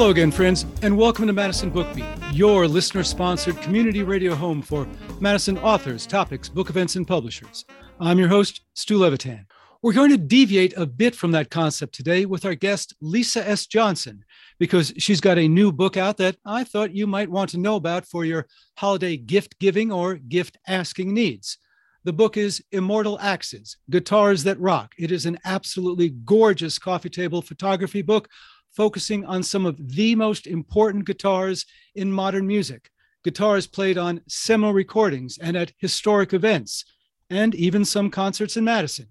Hello again, friends, and welcome to Madison Bookbeat, your listener sponsored community radio home for Madison authors, topics, book events, and publishers. I'm your host, Stu Levitan. We're going to deviate a bit from that concept today with our guest, Lisa S. Johnson, because she's got a new book out that I thought you might want to know about for your holiday gift giving or gift asking needs. The book is Immortal Axes Guitars That Rock. It is an absolutely gorgeous coffee table photography book focusing on some of the most important guitars in modern music. Guitars played on seminal recordings and at historic events, and even some concerts in Madison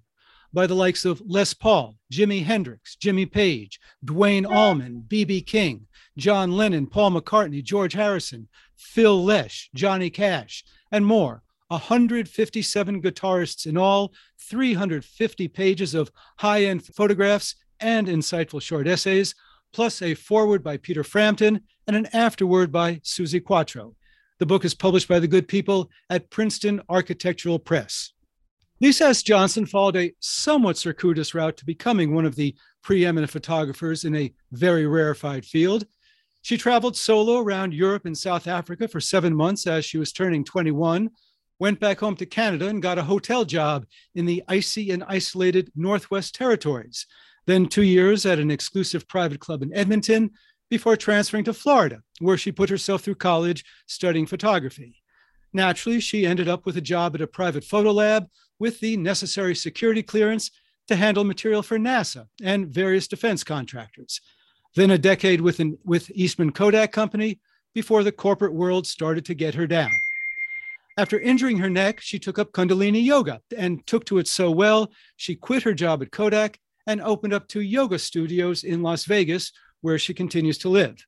by the likes of Les Paul, Jimi Hendrix, Jimmy Page, Duane Allman, B.B. King, John Lennon, Paul McCartney, George Harrison, Phil Lesh, Johnny Cash, and more. 157 guitarists in all, 350 pages of high end photographs and insightful short essays, plus a foreword by Peter Frampton and an afterword by Suzi Quatro. The book is published by the good people at Princeton Architectural Press. Lisa S. Johnson followed a somewhat circuitous route to becoming one of the preeminent photographers in a very rarefied field. She traveled solo around Europe and South Africa for seven months as she was turning 21, went back home to Canada and got a hotel job in the icy and isolated Northwest Territories, then two years at an exclusive private club in Edmonton before transferring to Florida, where she put herself through college studying photography. Naturally, she ended up with a job at a private photo lab with the necessary security clearance to handle material for NASA and various defense contractors. Then a decade with, an, with Eastman Kodak Company before the corporate world started to get her down. After injuring her neck, she took up Kundalini Yoga and took to it so well, she quit her job at Kodak and opened up two yoga studios in Las Vegas, where she continues to live.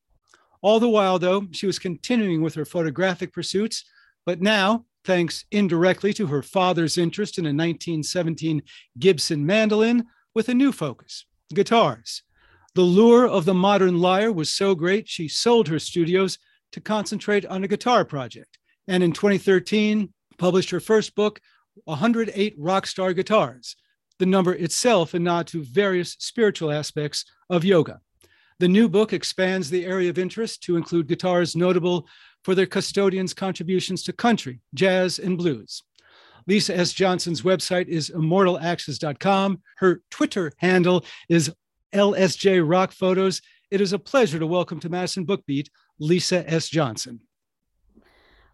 All the while, though, she was continuing with her photographic pursuits, but now, thanks indirectly to her father's interest in a 1917 Gibson mandolin, with a new focus guitars. The lure of the modern lyre was so great, she sold her studios to concentrate on a guitar project. And in 2013, published her first book, 108 Rockstar Guitars, the number itself a nod to various spiritual aspects of yoga. The new book expands the area of interest to include guitars notable for their custodians' contributions to country, jazz, and blues. Lisa S. Johnson's website is immortalaxes.com. Her Twitter handle is LSJ Rock Photos. It is a pleasure to welcome to Madison Bookbeat Lisa S. Johnson.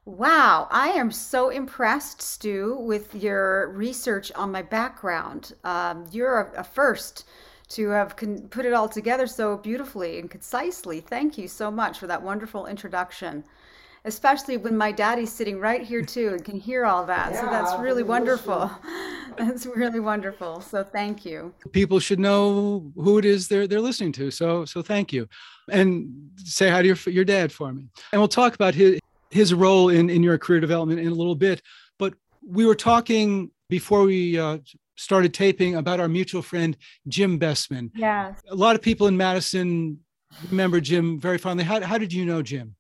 Wow, I am so impressed, Stu, with your research on my background. Um, you're a, a first to have con- put it all together so beautifully and concisely. Thank you so much for that wonderful introduction especially when my daddy's sitting right here too and can hear all that. Yeah, so that's really wonderful. that's really wonderful. So thank you. People should know who it is they're they're listening to. So so thank you, and say hi to your your dad for me. And we'll talk about his his role in in your career development in a little bit. But we were talking before we uh, started taping about our mutual friend Jim Bessman. Yeah. A lot of people in Madison remember Jim very fondly. How how did you know Jim?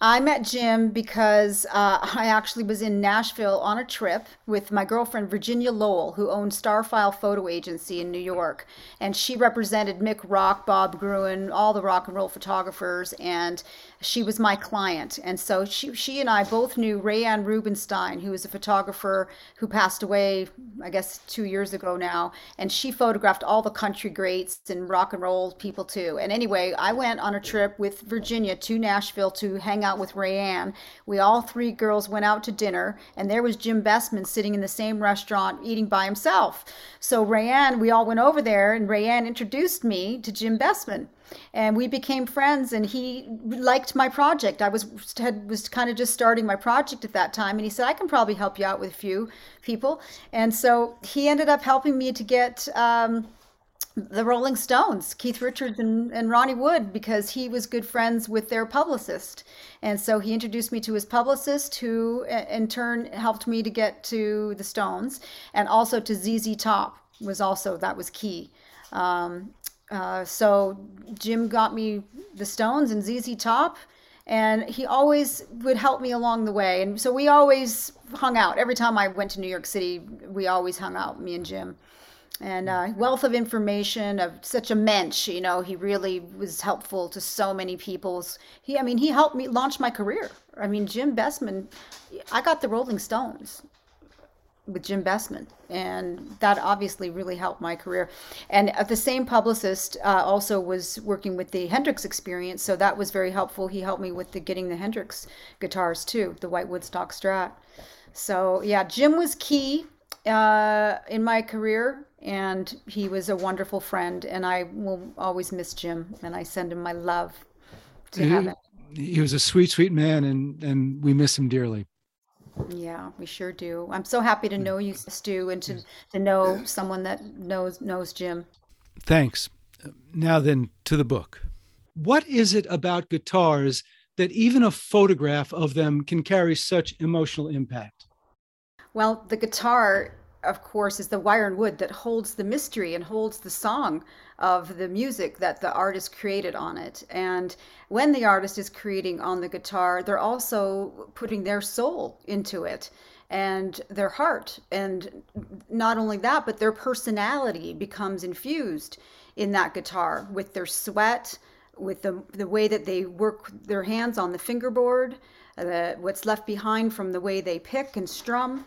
I met Jim because uh, I actually was in Nashville on a trip with my girlfriend Virginia Lohle, who owned Starfile Photo Agency in New York, and she represented Mick Rock, Bob Gruen, all the rock and roll photographers, and she was my client. And so she, she and I both knew Raeanne Rubenstein, who was a photographer who passed away, I guess, two years ago now. And she photographed all the country greats and rock and roll people too. And anyway, I went on a trip with Virginia to Nashville to hang out with Raeanne. We all three girls went out to dinner, and there was Jim Bessman sitting in the same restaurant eating by himself. So Raeanne, we all went over there, and Raeanne introduced me to Jim Bessman and we became friends and he liked my project. I was had, was kind of just starting my project at that time and he said i can probably help you out with a few people. And so he ended up helping me to get um, the rolling stones keith richards and, and ronnie wood because he was good friends with their publicist. And so he introduced me to his publicist who in turn helped me to get to the stones. And also to zz top was also that was key. Um, uh, so Jim got me the Stones and ZZ Top, and he always would help me along the way. And so we always hung out. Every time I went to New York City, we always hung out, me and Jim. and uh, wealth of information of such a mensch you know he really was helpful to so many people's he i mean he helped me launch my career i mean jim bessman i got the rolling stones with jim bessman and that obviously really helped my career. And the same publicist uh, also was working with the hendrix experience so that was very helpful. He helped me with the getting the hendrix guitars too the white woodstock strat. So yeah jim was key uh, in my career and he was a wonderful friend and i will always miss jim and i send him my love to he, heaven he was a sweet sweet man and and we miss him dearly yeah we sure do. I'm so happy to know you stu and to to know someone that knows knows jim. Thanks. Now then to the book. What is it about guitars that even a photograph of them can carry such emotional impact? Well the guitar of course, is the wire and wood that holds the mystery and holds the song of the music that the artist created on it. And when the artist is creating on the guitar, they're also putting their soul into it and their heart. And not only that, but their personality becomes infused in that guitar with their sweat, with the, the way that they work their hands on the fingerboard, uh, what's left behind from the way they pick and strum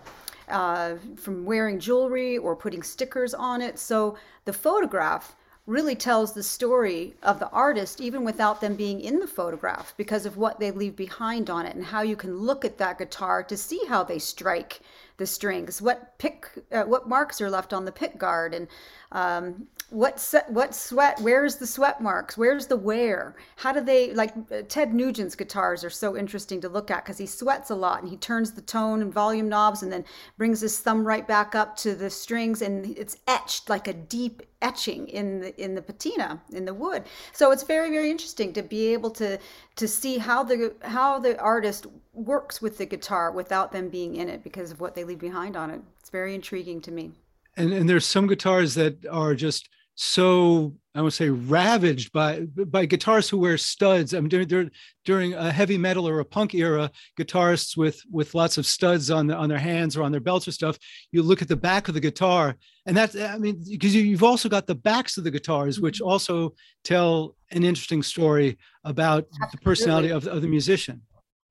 uh, from wearing jewelry or putting stickers on it. So the photograph really tells the story of the artist even without them being in the photograph because of what they leave behind on it and how you can look at that guitar to see how they strike the strings what pick uh, what marks are left on the pick guard and um, what se- what sweat where's the sweat marks? Where's the wear? How do they like ted nugent's guitars are so interesting to look at because he sweats a lot and he turns the tone and volume knobs and then brings his thumb right back up to the strings and it's etched like a deep etching in the in the patina in the wood. So it's very very interesting to be able to to see how the how the artist works with the guitar without them being in it because of what they leave behind on it. It's very intriguing to me. And and there's some guitars that are just so I would say ravaged by by guitarists who wear studs. I mean, during, during a heavy metal or a punk era, guitarists with with lots of studs on the, on their hands or on their belts or stuff. You look at the back of the guitar, and that's I mean, because you, you've also got the backs of the guitars, which mm-hmm. also tell an interesting story about the personality of, of the musician.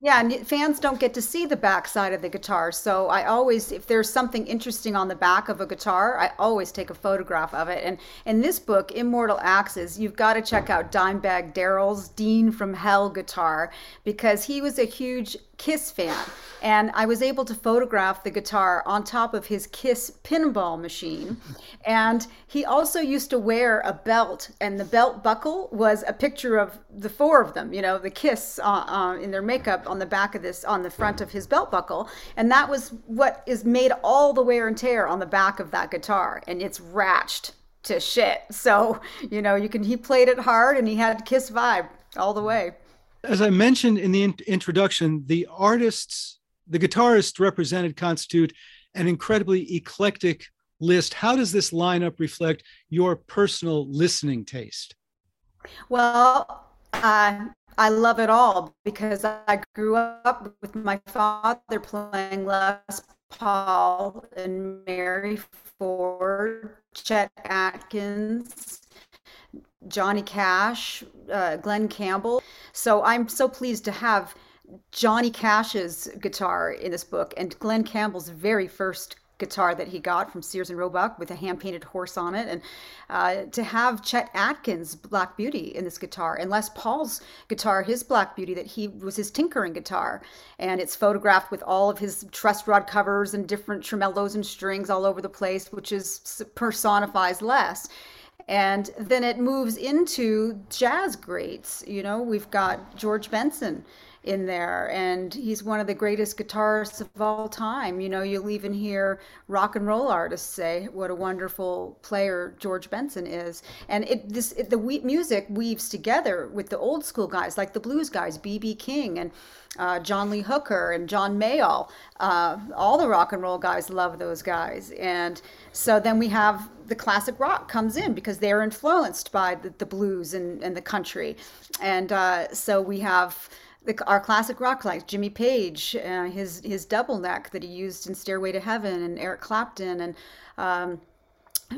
Yeah, and fans don't get to see the back side of the guitar. So I always, if there's something interesting on the back of a guitar, I always take a photograph of it. And in this book, Immortal Axes, you've got to check out Dimebag Darrell's Dean from Hell guitar because he was a huge Kiss fan. And I was able to photograph the guitar on top of his Kiss pinball machine. And he also used to wear a belt, and the belt buckle was a picture of the four of them, you know, the Kiss uh, uh, in their makeup on the back of this, on the front of his belt buckle. And that was what is made all the wear and tear on the back of that guitar. And it's ratched to shit. So, you know, you can, he played it hard and he had Kiss vibe all the way. As I mentioned in the in- introduction, the artists, the guitarists represented constitute an incredibly eclectic list. How does this lineup reflect your personal listening taste? Well, I love it all because I grew up with my father playing Les Paul and Mary Ford, Chet Atkins, Johnny Cash, uh, Glen Campbell. So I'm so pleased to have Johnny Cash's guitar in this book and Glen Campbell's very first guitar that he got from Sears and Roebuck with a hand painted horse on it, and uh, to have Chet Atkins' Black Beauty in this guitar, and Les Paul's guitar, his Black Beauty that he was his tinkering guitar, and it's photographed with all of his truss rod covers and different tremolos and strings all over the place, which is personifies Les and then it moves into jazz greats. You know we've got george benson in there and he's one of the greatest guitarists of all time you know you'll even hear rock and roll artists say what a wonderful player george benson is and it this it, the music weaves together with the old school guys like the blues guys bb king and uh, John Lee Hooker and John Mayall. Uh, all the rock and roll guys love those guys. And so then we have the classic rock comes in because they're influenced by the, the blues and, and the country. And uh, so we have the, our classic rock like Jimmy Page, uh, his his double neck that he used in Stairway to Heaven, and Eric Clapton, and um,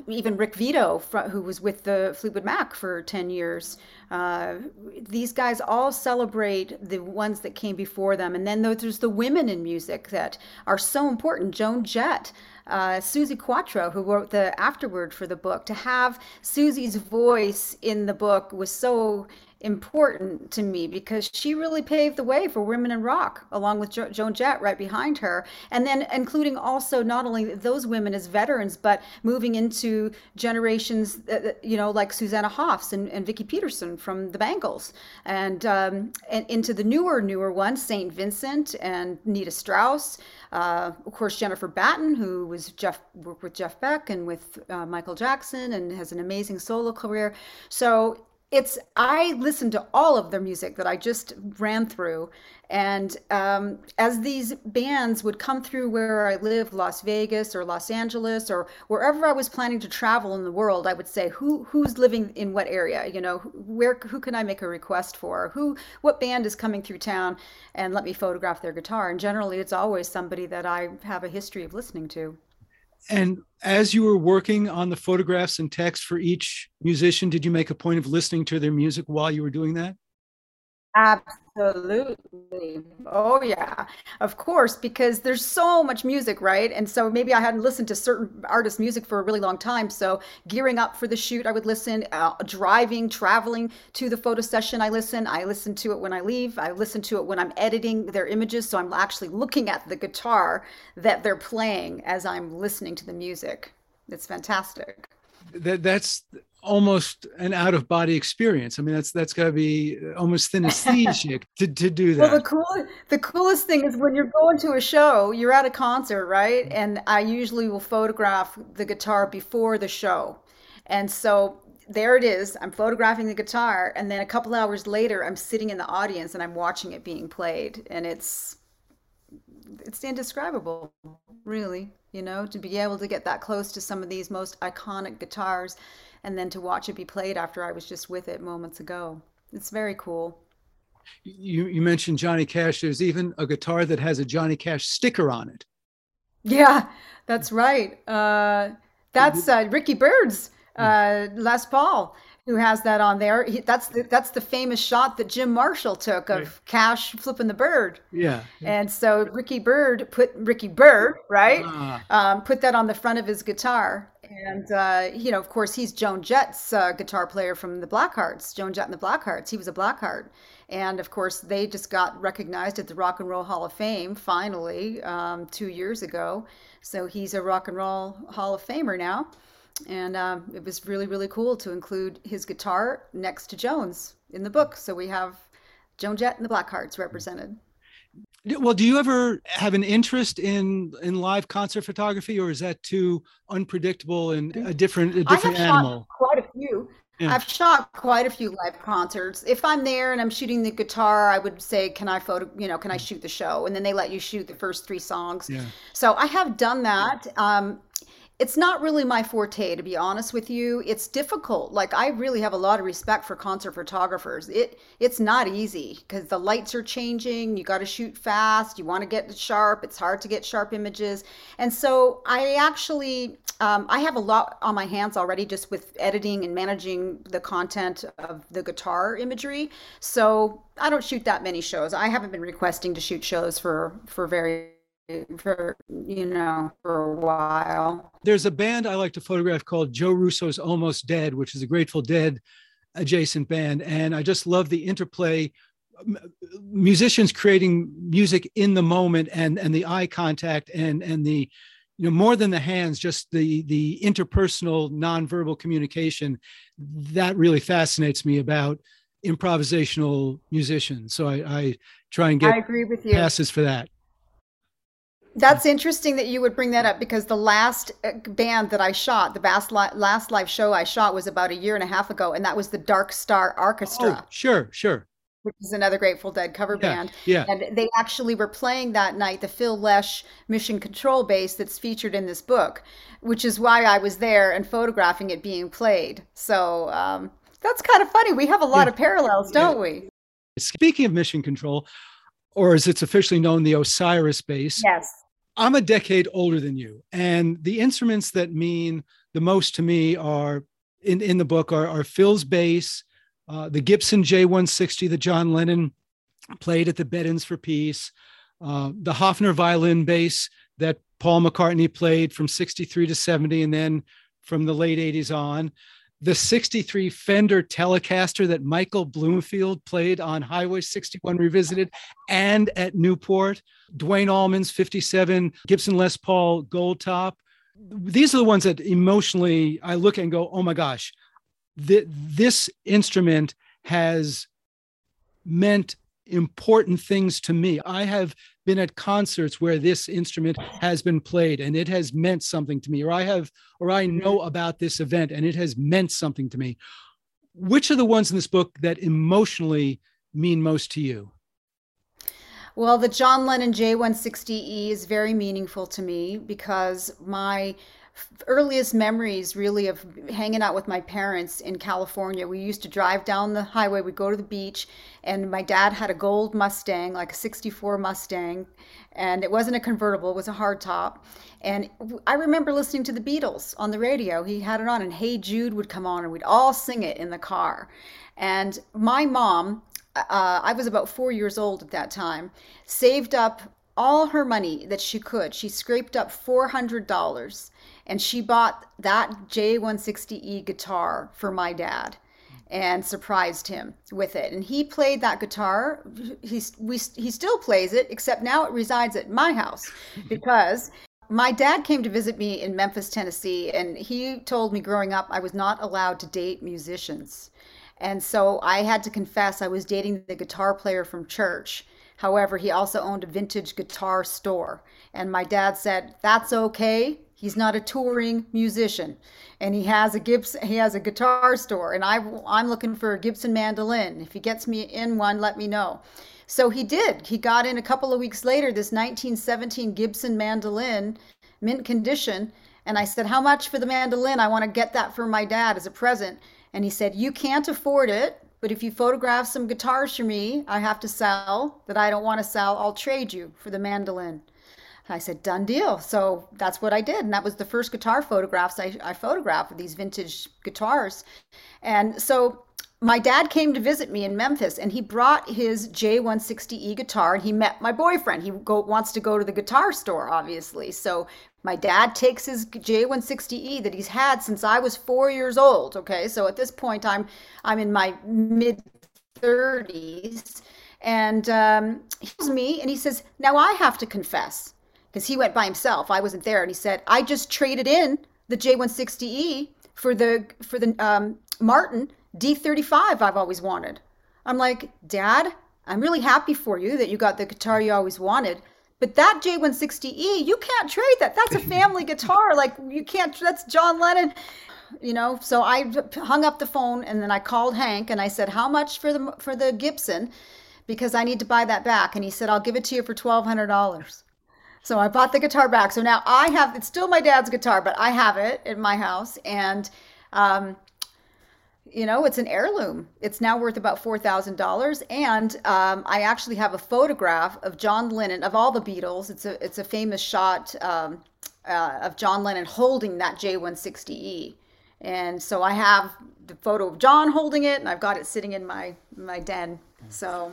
even Rick Vito, who was with the Fleetwood Mac for 10 years. Uh, these guys all celebrate the ones that came before them. And then there's the women in music that are so important. Joan Jett, uh, Suzi Quatro, who wrote the afterword for the book. To have Suzi's voice in the book was so important to me because she really paved the way for women in rock, along with jo- Joan Jett right behind her. And then including also not only those women as veterans, but moving into generations, uh, you know, like Susanna Hoffs and, and Vicki Peterson from the Bangles, and, um, and into the newer, newer ones, St. Vincent and Nita Strauss. Uh, of course, Jennifer Batten, who was Jeff worked with Jeff Beck and with uh, Michael Jackson, and has an amazing solo career. So it's I listened to all of their music that I just ran through, and um, as these bands would come through where I live, Las Vegas or Los Angeles or wherever I was planning to travel in the world, I would say who who's living in what area, you know, where who can I make a request for, who what band is coming through town, and let me photograph their guitar. And generally, it's always somebody that I have a history of listening to. And as you were working on the photographs and text for each musician, did you make a point of listening to their music while you were doing that? Absolutely. Oh, yeah. Of course, because there's so much music, right? And so maybe I hadn't listened to certain artists' music for a really long time. So gearing up for the shoot, I would listen. Uh, driving, traveling to the photo session, I listen. I listen to it when I leave. I listen to it when I'm editing their images. So I'm actually looking at the guitar that they're playing as I'm listening to the music. It's fantastic. That that's almost an out of body experience. I mean, that's that's got to be almost synesthetic to, to do that. Well, the cool the coolest thing is when you're going to a show, you're at a concert, right? Mm-hmm. And I usually will photograph the guitar before the show, and so there it is. I'm photographing the guitar, and then a couple hours later, I'm sitting in the audience and I'm watching it being played, and it's it's indescribable, really. You know, to be able to get that close to some of these most iconic guitars and then to watch it be played after I was just with it moments ago. It's very cool. You you mentioned Johnny Cash. There's even a guitar that has a Johnny Cash sticker on it. Yeah, that's right. Uh, that's uh, Ricky Byrd's uh, Les Paul who has that on there. He, that's the, that's the famous shot that Jim Marshall took of right. Cash flipping the bird. Yeah, yeah. And so Ricky Byrd put Ricky Byrd right, ah. um, put that on the front of his guitar. And uh, you know, of course, he's Joan Jett's uh, guitar player from the Blackhearts. Joan Jett and the Blackhearts. He was a Blackheart, and of course, they just got recognized at the Rock and Roll Hall of Fame finally um, two years ago. So he's a Rock and Roll Hall of Famer now and um, it was really really cool to include his guitar next to Joan's in the book. So we have Joan Jett and the Blackhearts represented. Well, do you ever have an interest in in live concert photography, or is that too unpredictable and a different a different animal? Shot quite a few. Yeah. I've shot quite a few live concerts. If I'm there and I'm shooting the guitar, I would say, "Can I photo? You know, can I shoot the show?" And then they let you shoot the first three songs. Yeah. So I have done that. Um, it's not really my forte to be honest with you. It's difficult. Like i really have a lot of respect for concert photographers. It it's not easy because the lights are changing you got to shoot fast you want to get sharp it's hard to get sharp images. And so i actually um, i have a lot on my hands already just with editing and managing the content of the guitar imagery. So i don't shoot that many shows. I haven't been requesting to shoot shows for for very for you know for a while. There's a band I like to photograph called Joe Russo's Almost Dead, which is a Grateful Dead adjacent band, and I just love the interplay. Musicians creating music in the moment and and the eye contact and and the you know more than the hands just the the interpersonal nonverbal communication that really fascinates me about improvisational musicians so i, I try and get I agree with you. passes for that that's interesting that you would bring that up because the last uh, band that I shot, the last, last live show I shot was about a year and a half ago, and that was the Dark Star Orchestra. Oh, sure, sure. Which is another Grateful Dead cover yeah, band. Yeah. And they actually were playing that night the Phil Lesh Mission Control bass that's featured in this book, which is why I was there and photographing it being played. So um, that's kind of funny. We have a lot yeah. of parallels, don't yeah. we? Speaking of Mission Control, or as it's officially known, the Osiris bass. Yes I'm a decade older than you, and the instruments that mean the most to me are in, in the book are, are Phil's bass, uh, the Gibson J160 that John Lennon played at the Bed-Ins for Peace, uh, the Hofner violin bass that Paul McCartney played from 63 to 70, and then from the late 80s on. The 63 Fender Telecaster that Michael Bloomfield played on Highway 61 Revisited and at Newport. Duane Allman's 57 Gibson Les Paul Gold Top. These are the ones that emotionally I look and go, oh my gosh, th- this instrument has meant important things to me. I have been at concerts where this instrument has been played and it has meant something to me, or I have, or I mm-hmm. know about this event and it has meant something to me. Which are the ones in this book that emotionally mean most to you? Well, the John Lennon J160E is very meaningful to me because my earliest memories really of hanging out with my parents in California. We used to drive down the highway, we'd go to the beach, and my dad had a gold Mustang, like a 64 Mustang, and it wasn't a convertible, it was a hardtop. And I remember listening to the Beatles on the radio. He had it on, and Hey Jude would come on, and we'd all sing it in the car. And my mom, uh, I was about four years old at that time, saved up all her money that she could. She scraped up $400 and she bought that J160E guitar for my dad and surprised him with it. And he played that guitar. He's, we, he still plays it, except now it resides at my house because my dad came to visit me in Memphis, Tennessee, and he told me growing up I was not allowed to date musicians. And so I had to confess I was dating the guitar player from church. However, he also owned a vintage guitar store. And my dad said, That's okay. He's not a touring musician, and he has a Gibson. He has a guitar store, and I I'm looking for a Gibson mandolin. If he gets me in one, let me know. So he did. He got in a couple of weeks later this 1917 Gibson mandolin, mint condition. And I said, How much for the mandolin? I want to get that for my dad as a present. And he said, You can't afford it, but if you photograph some guitars for me, I have to sell that I don't want to sell, I'll trade you for the mandolin. I said, done deal. So that's what I did. And that was the first guitar photographs I, I photographed with these vintage guitars. And so my dad came to visit me in Memphis and he brought his J160E guitar and he met my boyfriend. He go, wants to go to the guitar store, obviously. So my dad takes his J160E that he's had since I was four years old. Okay. So at this point, I'm, I'm in my mid 30s. And um, he tells me and he says, Now I have to confess because he went by himself. I wasn't there, and he said, "I just traded in the J160E for the for the um, Martin D35 I've always wanted." I'm like, "Dad, I'm really happy for you that you got the guitar you always wanted." But that J160E, you can't trade that. That's a family guitar. Like you can't. That's John Lennon you know so i hung up the phone and then i called hank and i said how much for the for the gibson because i need to buy that back and he said i'll give it to you for $1200 so I bought the guitar back. So now I have it's still my dad's guitar, but I have it in my house and um, you know, it's an heirloom. It's now worth about four thousand dollars, and um, I actually have a photograph of John Lennon of all the Beatles. It's a it's a famous shot um, uh, of John Lennon holding that J160E, and so I have the photo of John holding it, and I've got it sitting in my my den. So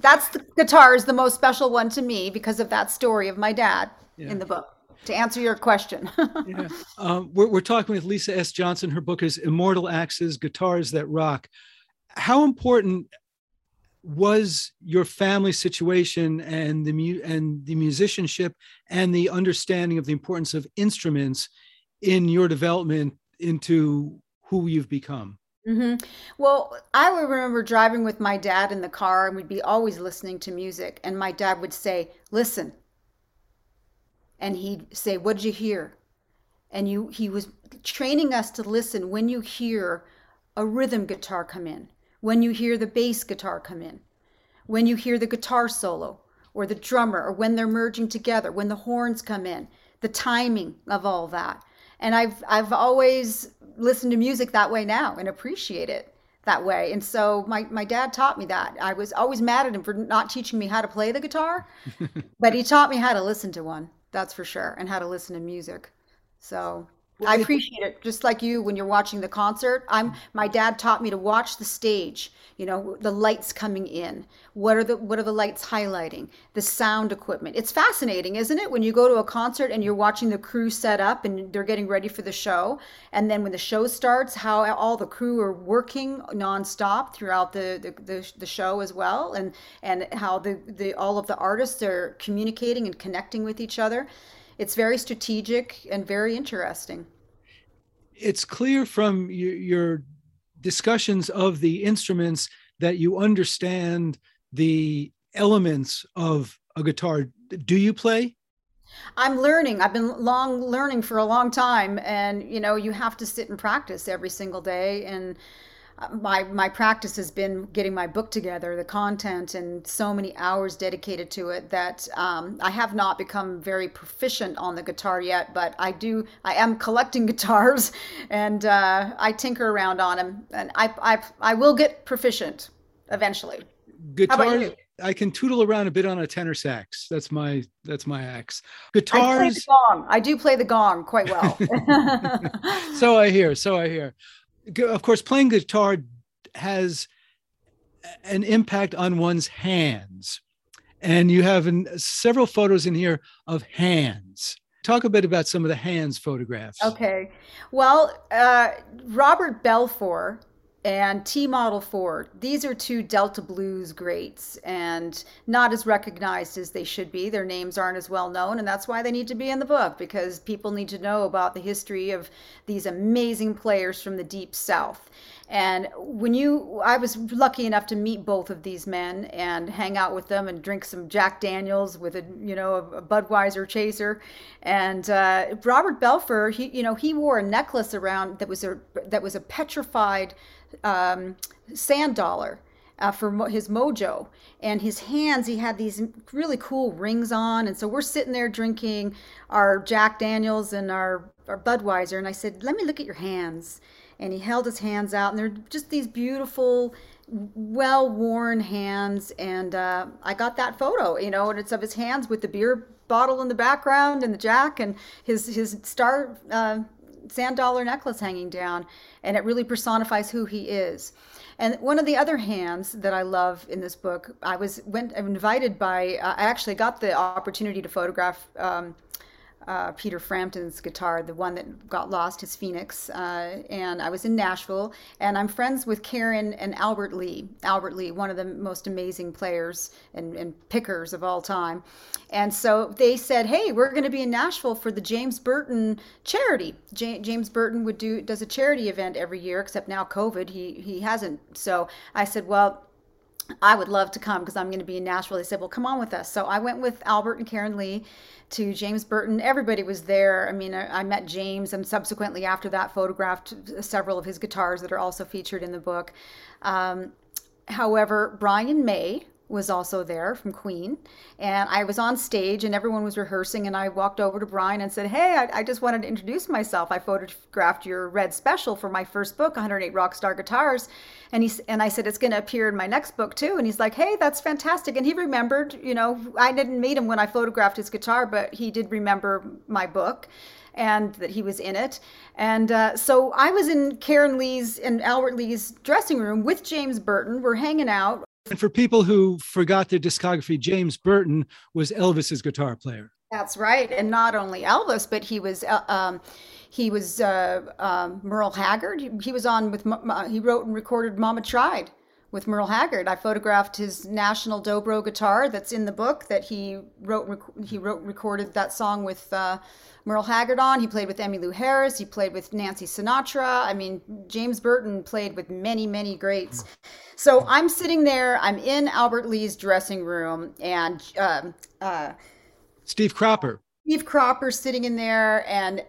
that's the guitar is the most special one to me because of that story of my dad yeah. in the book to answer your question. yeah. Um, we're, we're talking with Lisa S. Johnson. Her book is Immortal Axes Guitars That Rock. How important was your family situation and the mu- and the musicianship and the understanding of the importance of instruments in your development into who you've become? Mm-hmm. Well, I would remember driving with my dad in the car, and we'd be always listening to music. And my dad would say, "Listen," and he'd say, "What did you hear?" And you, he was training us to listen when you hear a rhythm guitar come in, when you hear the bass guitar come in, when you hear the guitar solo or the drummer, or when they're merging together, when the horns come in, the timing of all that. And I've I've always listen to music that way now and appreciate it that way. And so my, my dad taught me that. I was always mad at him for not teaching me how to play the guitar, but he taught me how to listen to one. That's for sure. And how to listen to music. So I appreciate it. Just like you, when you're watching the concert, I'm mm-hmm. my dad taught me to watch the stage. You know, the lights coming in. What are the what are the lights highlighting? The sound equipment. It's fascinating, isn't it? When you go to a concert and you're watching the crew set up and they're getting ready for the show, and then when the show starts, how all the crew are working nonstop throughout the the, the, the show as well, and and how the, the all of the artists are communicating and connecting with each other it's very strategic and very interesting. It's clear from your, your discussions of the instruments that you understand the elements of a guitar. Do you play? I'm learning. I've been long learning for a long time and you know, you have to sit and practice every single day and my my practice has been getting my book together, the content, and so many hours dedicated to it that um, I have not become very proficient on the guitar yet. But I do. I am collecting guitars, and uh, I tinker around on them, and I I I will get proficient eventually. Guitars. I can tootle around a bit on a tenor sax. That's my that's my axe. Guitars. I play the gong. I do play the gong quite well. so I hear. So I hear of course, playing guitar has an impact on one's hands. And you have several photos in here of hands. Talk a bit about some of the hands photographs. Okay. Well, uh, Robert Belfour and T Model Ford. These are two Delta Blues greats and not as recognized as they should be. Their names aren't as well known, and that's why they need to be in the book because people need to know about the history of these amazing players from the Deep South. And when you, I was lucky enough to meet both of these men and hang out with them and drink some Jack Daniels with a, you know, a, Budweiser chaser. And uh, Robert Belfour, he, you know, he wore a necklace around that was a that was a petrified um, sand dollar. Uh, for mo- his mojo. And his hands he had these really cool rings on. And so we're sitting there drinking our jack daniels and our, our budweiser. And i said let me look at your hands. And he held his hands out and they're just these beautiful well worn hands. And uh, i got that photo you know and it's of his hands with the beer bottle in the background and the jack and his his star uh, sand dollar necklace hanging down and it really personifies who he is and one of the other hands that I love in this book, I was went invited by. Uh, I actually got the opportunity to photograph um, uh, Peter Frampton's guitar, the one that got lost, his Phoenix. Uh, and I was in Nashville, and I'm friends with Karen and Albert Lee. Albert Lee, one of the most amazing players and, and pickers of all time. And so they said, "Hey, we're going to be in Nashville for the James Burton charity. J- James Burton would do does a charity event every year, except now COVID, he he hasn't. So I said, well." I would love to come because I'm going to be in Nashville. They said, well, come on with us. So I went with Albert and Karen Lee to James Burton. Everybody was there. I mean, I, met James and subsequently after that photographed several of his guitars that are also featured in the book. Um, however, Brian May, was also there from Queen. And I was on stage and everyone was rehearsing. And I walked over to Brian and said, Hey, I, I, just wanted to introduce myself. I photographed your red special for my first book, 108 Rockstar Guitars. And, he, and I said, It's going to appear in my next book too. And he's like, Hey, that's fantastic. And he remembered, you know, I didn't meet him when I photographed his guitar, but he did remember my book and that he was in it. And uh, so I was in Karen Lee's and Albert Lee's dressing room with James Burton. We're hanging out. And for people who forgot their discography, James Burton was Elvis's guitar player. That's right, and not only Elvis, but he was uh, um, he was uh, um, Merle Haggard. He, he, was on with he wrote and recorded "Mama Tried" with Merle Haggard. I photographed his National Dobro guitar that's in the book that he wrote. Rec- he wrote recorded that song with uh, Merle Haggard on. He played with Emmylou Harris. He played with Nancy Sinatra. I mean, James Burton played with many, many greats. So I'm sitting there. I'm in Albert Lee's dressing room, and um, uh, Steve Cropper. Steve Cropper sitting in there, and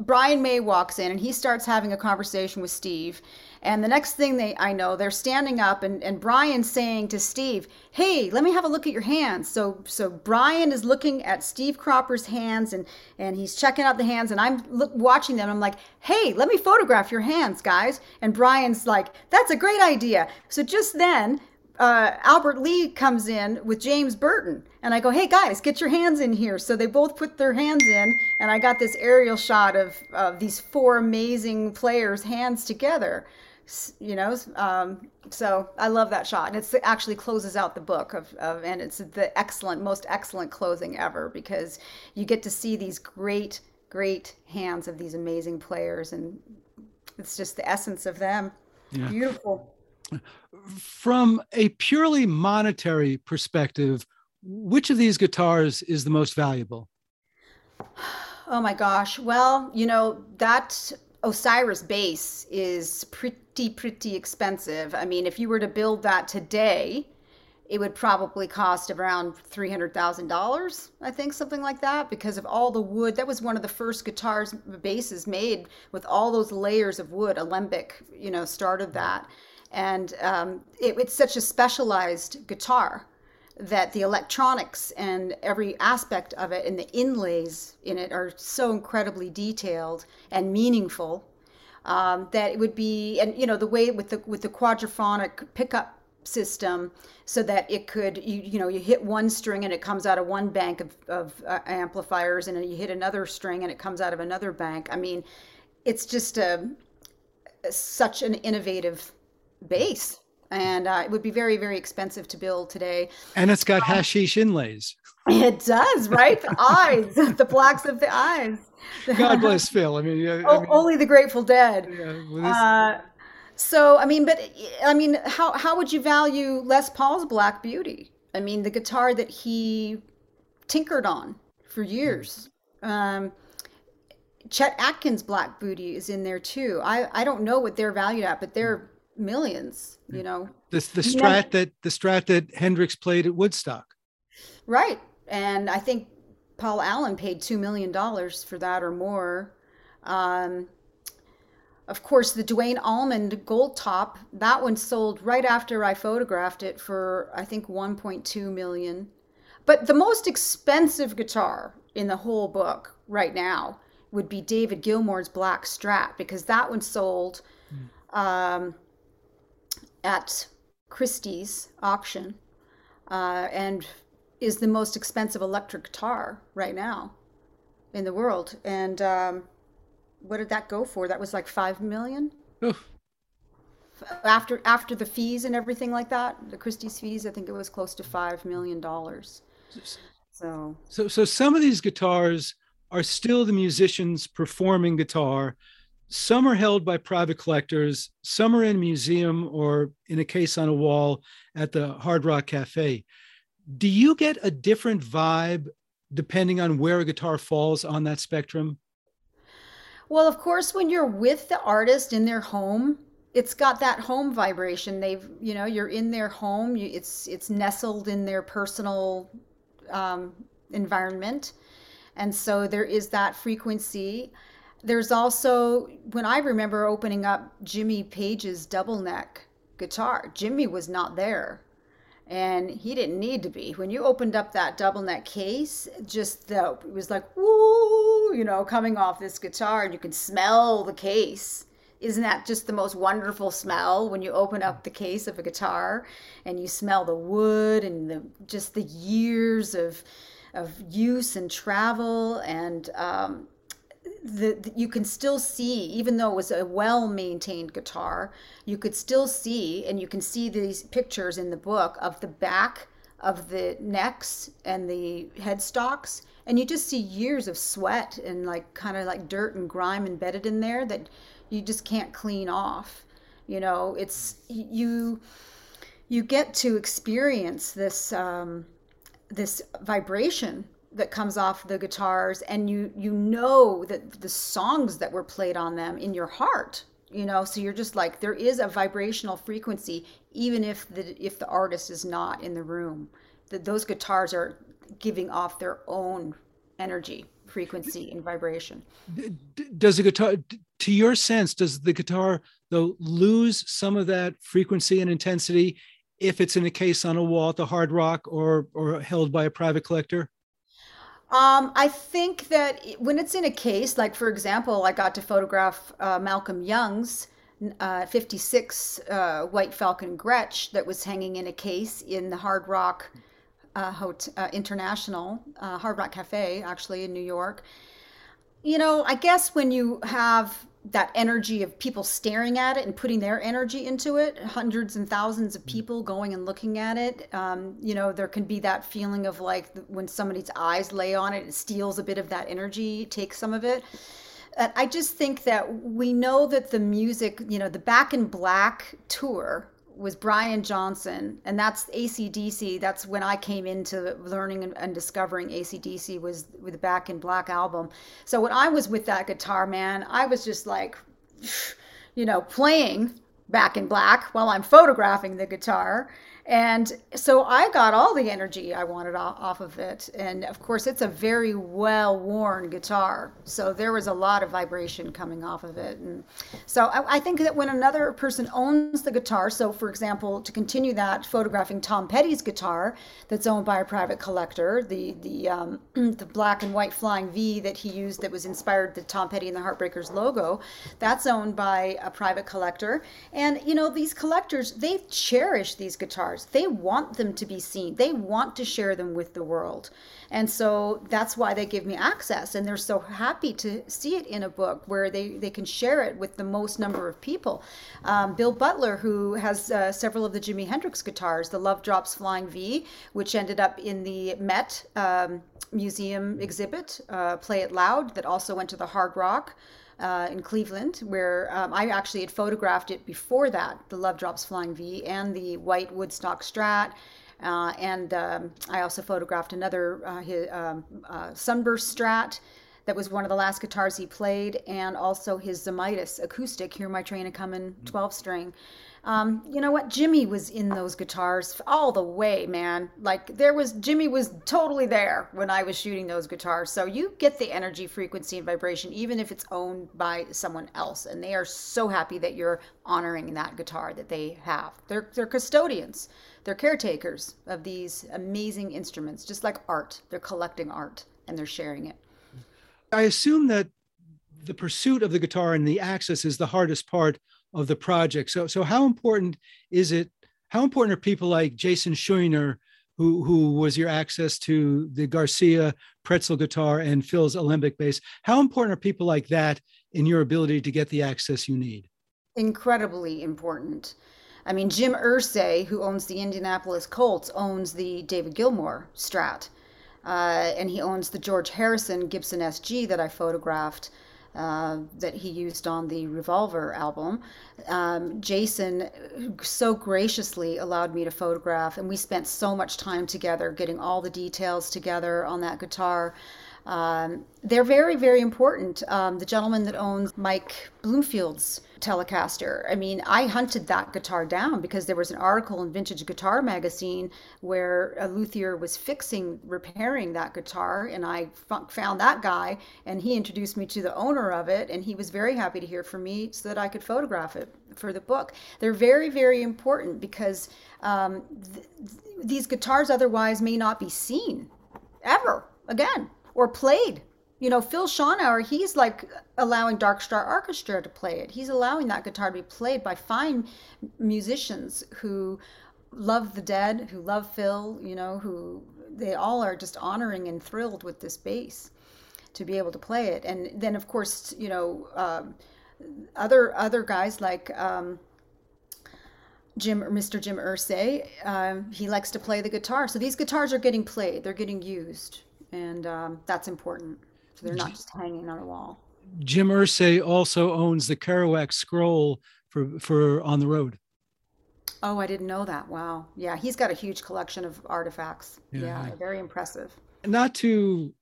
Brian May walks in, and he starts having a conversation with Steve. And the next thing they I know, they're standing up and, and Brian's saying to Steve, Hey, let me have a look at your hands. So so Brian is looking at Steve Cropper's hands and and he's checking out the hands and I'm look, watching them. I'm like, hey, let me photograph your hands, guys. And Brian's like, that's a great idea. So just then uh, Albert Lee comes in with James Burton, and I go, "Hey guys, get your hands in here." So they both put their hands in, and I got this aerial shot of of these four amazing players' hands together. You know, um, so I love that shot, and it actually closes out the book of, of, and it's the excellent, most excellent closing ever because you get to see these great, great hands of these amazing players, and it's just the essence of them. Yeah. Beautiful. From a purely monetary perspective, which of these guitars is the most valuable? Oh my gosh. Well, you know, that Osiris bass is pretty, pretty expensive. I mean, if you were to build that today, it would probably cost around $300,000, I think, something like that, because of all the wood. That was one of the first guitars, basses made with all those layers of wood. Alembic, you know, started that and um, it, it's such a specialized guitar that the electronics and every aspect of it and the inlays in it are so incredibly detailed and meaningful um, that it would be and you know the way with the with the quadraphonic pickup system so that it could you, you know you hit one string and it comes out of one bank of, of uh, amplifiers and you hit another string and it comes out of another bank. I mean it's just a such an innovative bass and uh, it would be very very expensive to build today. And it's got um, hashish inlays. It does right? The eyes the blacks of the eyes. God bless phil. I mean, yeah, oh, I mean only the grateful dead. yeah, well, uh, so i mean but i mean how, how would you value les paul's black beauty? I mean the guitar that he tinkered on for years. Um, chet atkins black beauty is in there too. I, I don't know what they're valued at but they're millions you know? The, the strat that the strat that hendrix played at woodstock. Right and i think paul allen paid two million dollars for that or more. Um, of course the duane allman gold top that one sold right after i photographed it for i think 1.2 million. But the most expensive guitar in the whole book right now would be david gilmour's black strat because that one sold mm. um, at Christie's auction uh, and is the most expensive electric guitar right now in the world. And um, what did that go for? That was like five million. Oof. After after the fees and everything like that, the Christie's fees, I think it was close to five million dollars. So so so some of these guitars are still the musicians performing guitar some are held by private collectors, some are in a museum or in a case on a wall at the Hard Rock Cafe. Do you get a different vibe depending on where a guitar falls on that spectrum? Well, of course, when you're with the artist in their home, it's got that home vibration. They've, you know, you're in their home. You, it's it's nestled in their personal um, environment, and so there is that frequency there's also when I remember opening up Jimmy Page's double neck guitar, Jimmy was not there. And he didn't need to be. When you opened up that double neck case, just the it was like woo, you know, coming off this guitar, and you can smell the case. Isn't that just the most wonderful smell when you open up the case of a guitar and you smell the wood and the just the years of of use and travel and um, the, the, you can still see even though it was a well maintained guitar you could still see and you can see these pictures in the book of the back of the necks and the headstocks. And you just see years of sweat and like kind of like dirt and grime embedded in there that you just can't clean off you know? It's you you get to experience this um, this vibration that comes off the guitars and you you know that the songs that were played on them in your heart you know? So you're just like there is a vibrational frequency even if the if the artist is not in the room that those guitars are giving off their own energy frequency and vibration. Does the guitar to your sense does the guitar though lose some of that frequency and intensity if it's in a case on a wall at the hard rock or or held by a private collector um, I think that when it's in a case, like for example, I got to photograph uh, Malcolm Young's uh, 56 uh, White Falcon Gretsch that was hanging in a case in the Hard Rock uh, Hotel, uh, International, uh, Hard Rock Cafe, actually in New York. You know, I guess when you have that energy of people staring at it and putting their energy into it, hundreds and thousands of mm. people going and looking at it, um, you know, there can be that feeling of like when somebody's eyes lay on it, it steals a bit of that energy, takes some of it. I just think that we know that the music, you know, the Back in Black tour was Brian Johnson, and that's ACDC. That's when I came into learning and, and, discovering ACDC was with the Back in Black album. So when I was with that guitar, man, I was just like, you know, playing Back in Black while I'm photographing the guitar. And so I got all the energy I wanted off of it. And of course, it's a very well worn guitar. So there was a lot of vibration coming off of it. And so I, I, think that when another person owns the guitar, so for example, to continue that, photographing Tom Petty's guitar that's owned by a private collector, the, the, um, the black and white flying V that he used that was inspired the Tom Petty and the Heartbreakers logo, that's owned by a private collector. And, you know, these collectors, they cherish these guitars they want them to be seen. They want to share them with the world. And so that's why they give me access. And they're so happy to see it in a book where they, they can share it with the most number of people. Um, Bill Butler, who has uh, several of the Jimi Hendrix guitars, the Love Drops Flying V, which ended up in the Met um, Museum exhibit, uh, Play It Loud, that also went to the Hard Rock uh, in Cleveland, where um, I actually had photographed it before that, the Love Drops Flying V and the white Woodstock Strat. Uh, and um, I also photographed another uh, his, um, uh, Sunburst Strat that was one of the last guitars he played, and also his Zemaitis acoustic, Hear My Train a Comin' 12 string. Um, you know what? Jimi was in those guitars all the way, man. Like there was Jimi was totally there when I was shooting those guitars. So you get the energy, frequency, and vibration, even if it's owned by someone else. And they are so happy that you're honoring that guitar that they have. They're they're custodians. They're caretakers of these amazing instruments, just like art. They're collecting art and they're sharing it. I assume that the pursuit of the guitar and the access is the hardest part of the project. So, so how important is it? How important are people like Jason Scheuner, who who was your access to the Garcia pretzel guitar and Phil's alembic bass? How important are people like that in your ability to get the access you need? Incredibly important. I mean, Jim Irsay, who owns the Indianapolis Colts, owns the David Gilmour Strat. Uh, and he owns the George Harrison Gibson SG that I photographed uh, that he used on the Revolver album. Um, Jason so graciously allowed me to photograph, and we spent so much time together getting all the details together on that guitar. Um, they're very, very important. Um, the gentleman that owns Mike Bloomfield's Telecaster. I mean, I hunted that guitar down because there was an article in Vintage Guitar magazine where a luthier was fixing, repairing that guitar, and I found that guy, and he introduced me to the owner of it, and he was very happy to hear from me so that I could photograph it for the book. They're very, very important because um, th- these guitars otherwise may not be seen ever again or played you know, Phil Schonauer, he's like allowing Dark Star Orchestra to play it. He's allowing that guitar to be played by fine musicians who love the dead, who love Phil, you know, who they all are just honoring and thrilled with this bass to be able to play it. And then, of course, you know, um, other other guys like um, Jim, Mr. Jim Irsay, um, he likes to play the guitar. So these guitars are getting played; they're getting used, and um, that's important. So they're not just hanging on a wall. Jim Irsay also owns the Kerouac scroll for for on the road. Oh, I didn't know that. Wow. Yeah, he's got a huge collection of artifacts. Yeah, yeah very impressive. Not to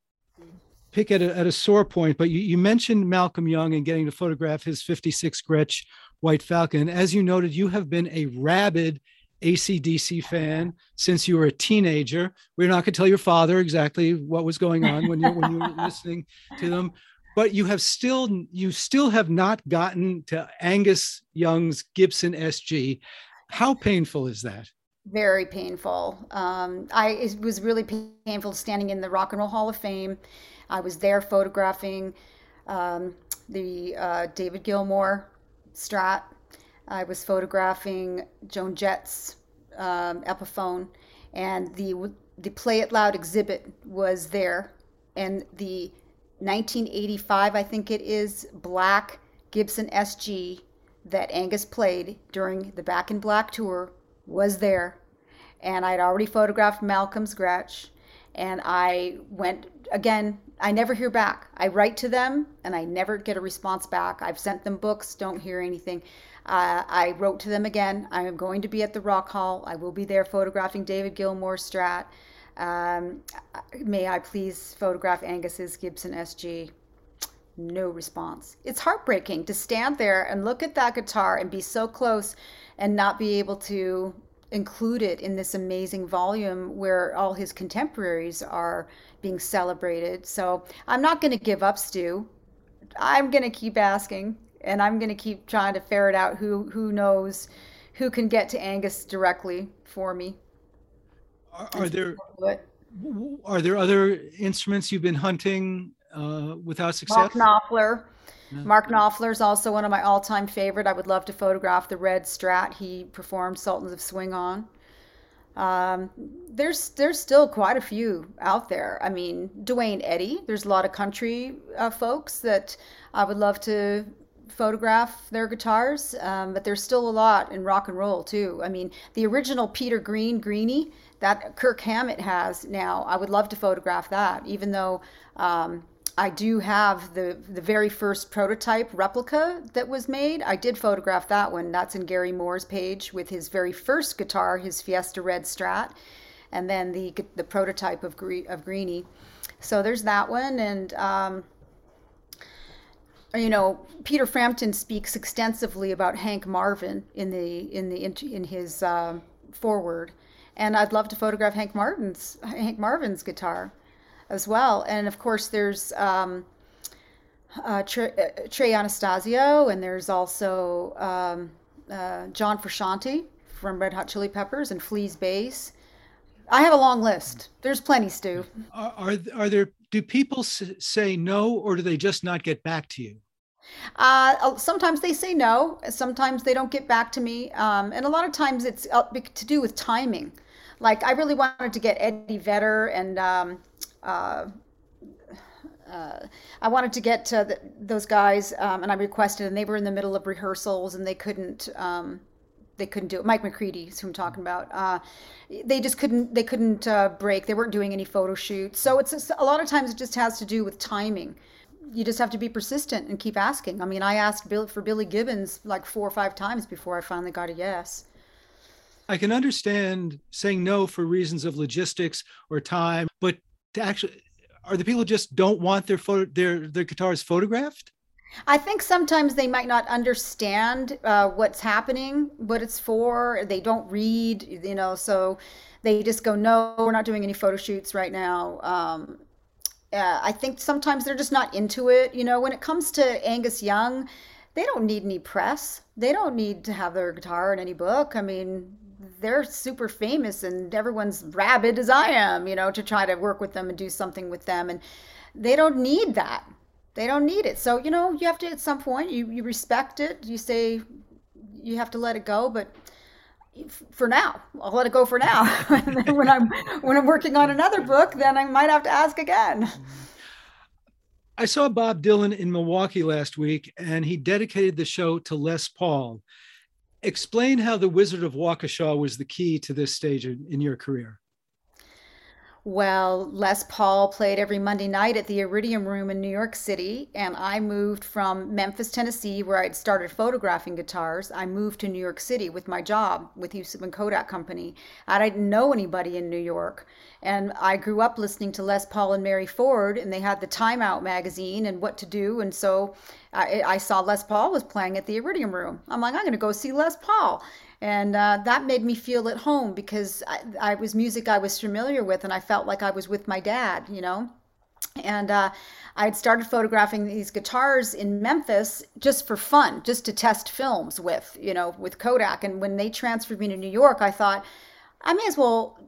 pick at a, at a sore point, but you, you mentioned Malcolm Young and getting to photograph his 56 Gretsch White Falcon. As you noted, you have been a rabid ACDC fan since you were a teenager. We're not going to tell your father exactly what was going on when you when you were listening to them, but you have still you still have not gotten to Angus Young's Gibson SG. How painful is that? Very painful. Um, I it was really painful standing in the Rock and Roll Hall of Fame. I was there photographing um, the uh, David Gilmour Strat I was photographing Joan Jett's um, Epiphone, and the the Play It Loud exhibit was there, and the 1985, I think it is, black Gibson SG that Angus played during the Back in Black tour was there. And I'd already photographed Malcolm's Gretsch. And I went again, I never hear back. I write to them and I never get a response back. I've sent them books, don't hear anything. Uh, I wrote to them again. I am going to be at the Rock Hall. I will be there photographing David Gilmour Strat. Um, may I please photograph Angus's Gibson SG? No response. It's heartbreaking to stand there and look at that guitar and be so close and not be able to include it in this amazing volume where all his contemporaries are being celebrated. So I'm not going to give up, Stu. I'm going to keep asking and I'm going to keep trying to ferret out who who knows who can get to Angus directly for me. Are, are there are there other instruments you've been hunting uh, without success? Mark Knopfler. Mark Knopfler is also one of my all-time favorite. I would love to photograph the red Strat he performed Sultans of Swing on. Um, there's there's still quite a few out there. I mean, Duane Eddy. There's a lot of country uh, folks that I would love to photograph their guitars, um, but there's still a lot in rock and roll too. I mean, the original Peter Green Greenie that Kirk Hammett has now, I would love to photograph that, even though um, I do have the the very first prototype replica that was made. I did photograph that one. That's in Gary Moore's page with his very first guitar, his Fiesta Red Strat, and then the the prototype of Gre- of Greenie. So there's that one, and um, you know, Peter Frampton speaks extensively about Hank Marvin in the in the in his uh, foreword, and I'd love to photograph Hank Martin's Hank Marvin's guitar as well. And of course, there's um, uh, Trey, uh, Trey, Anastasio, and there's also um, uh, John Frusciante from Red Hot Chili Peppers and Flea's bass. I have a long list. There's plenty, Stu. Are, are, are there do people say no or do they just not get back to you? Uh, sometimes they say no. Sometimes they don't get back to me. Um, and a lot of times it's uh, to do with timing. Like I really wanted to get Eddie Vedder and um, uh, uh, I wanted to get to the, those guys, um, and I requested, and they were in the middle of rehearsals, and they couldn't. Um, they couldn't do it. Mike McCready is who I'm talking about. Uh, they just couldn't. They couldn't uh, break. They weren't doing any photo shoots. So it's a lot of times it just has to do with timing. You just have to be persistent and keep asking. I mean, I asked Bill for Billy Gibbons like four or five times before I finally got a yes. I can understand saying no for reasons of logistics or time, but to actually are the people just don't want their photo their their guitars photographed? I think sometimes they might not understand uh, what's happening, what it's for. They don't read, you know, so they just go, no, we're not doing any photo shoots right now. Um, uh, I think sometimes they're just not into it. You know, when it comes to Angus Young, they don't need any press. They don't need to have their guitar in any book. I mean, they're super famous and everyone's rabid as I am, you know, to try to work with them and do something with them. And they don't need that. They don't need it. So, you know, you have to, at some point, you, you respect it. You say you have to let it go, but for now, I'll let it go for now. when I'm, when I'm working on another book, then I might have to ask again. I saw Bob Dylan in Milwaukee last week, and he dedicated the show to Les Paul explain how the Wizard of Waukesha was the key to this stage in, in your career. Well, Les Paul played every Monday night at the Iridium Room in New York City, and I moved from Memphis, Tennessee, where I'd started photographing guitars. I moved to New York City with my job with Eastman Kodak Company. I didn't know anybody in New York, and I grew up listening to Les Paul and Mary Ford, and they had the Time Out magazine and what to do, and so I, I saw Les Paul was playing at the Iridium Room. I'm like, I'm going to go see Les Paul and uh, that made me feel at home because I, I, was music I was familiar with, and I felt like I was with my dad, you know. And uh, I had started photographing these guitars in Memphis just for fun, just to test films with, you know, with Kodak. And when they transferred me to New York, I thought I may as well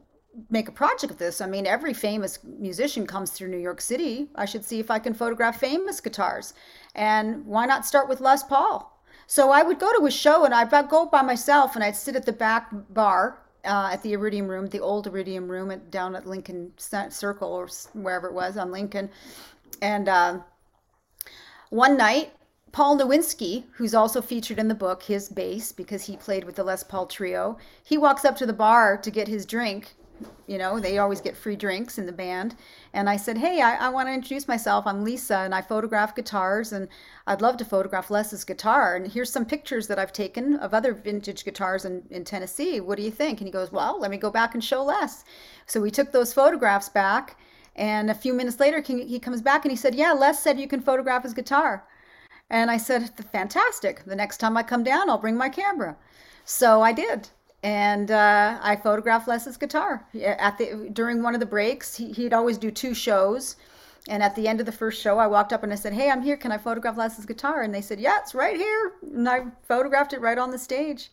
make a project of this. I mean, every famous musician comes through New York City. I should see if I can photograph famous guitars. And why not start with Les Paul? So I would go to a show and I'd go by myself and I'd sit at the back bar uh, at the Iridium Room, the old Iridium Room at, down at Lincoln Circle or wherever it was on Lincoln. And uh, one night, Paul Nowinski, who's also featured in the book, his bass, because he played with the Les Paul Trio, he walks up to the bar to get his drink you know, they always get free drinks in the band. And I said, Hey, I, I want to introduce myself. I'm Lisa and I photograph guitars and I'd love to photograph Les's guitar. And here's some pictures that I've taken of other vintage guitars in, in Tennessee. What do you think? And he goes, Well, let me go back and show Les. So we took those photographs back. And a few minutes later, he comes back and he said, Yeah, Les said you can photograph his guitar. And I said, Fantastic. The next time I come down, I'll bring my camera. So I did and uh, I photographed Les's guitar at the during one of the breaks. He, he'd always do two shows, and at the end of the first show, I walked up and I said, "Hey, I'm here. Can I photograph Les's guitar?" And they said, "Yeah, it's right here." And I photographed it right on the stage.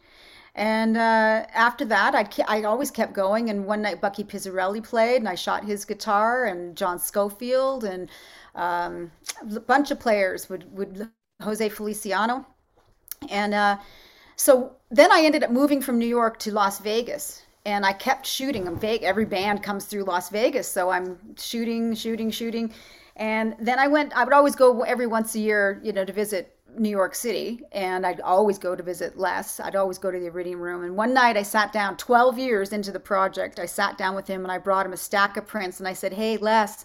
And uh, after that, I'd, I always kept going. And one night, Bucky Pizzarelli played, and I shot his guitar, and John Scofield, and um, a bunch of players would would Jose Feliciano, and. Uh, so then I ended up moving from New York to Las Vegas and I kept shooting. Every band comes through Las Vegas, so I'm shooting, shooting, shooting. And then I went. I would always go every once a year, you know, to visit New York City, and I'd always go to visit Les. I'd always go to the Iridium Room. And one night I sat down, 12 years into the project, I sat down with him and I brought him a stack of prints, and I said, "Hey, Les."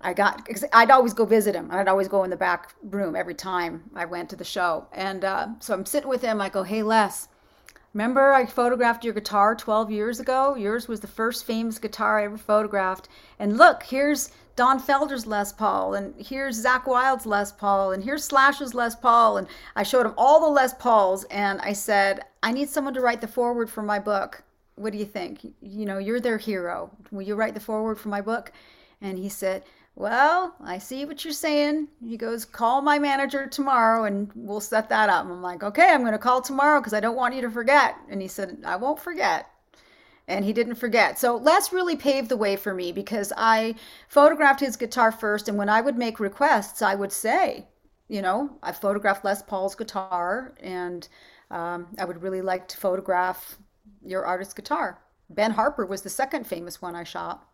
I got, I'd always go visit him. I'd always go in the back room every time I went to the show. And uh, so I'm sitting with him. I go, hey, Les, remember I photographed your guitar 12 years ago? Yours was the first famous guitar I ever photographed. And look, here's Don Felder's Les Paul, and here's Zakk Wylde's Les Paul, and here's Slash's Les Paul. And I showed him all the Les Pauls, and I said, I need someone to write the foreword for my book. What do you think? You know, you're their hero. Will you write the foreword for my book? And he said, well, I see what you're saying. He goes, call my manager tomorrow and we'll set that up. I'm like, okay, I'm going to call tomorrow because I don't want you to forget. And he said, I won't forget. And he didn't forget. So Les really paved the way for me because I photographed his guitar first. And when I would make requests, I would say, you know, I photographed Les Paul's guitar and um, I would really like to photograph your artist's guitar. Ben Harper was the second famous one I shot.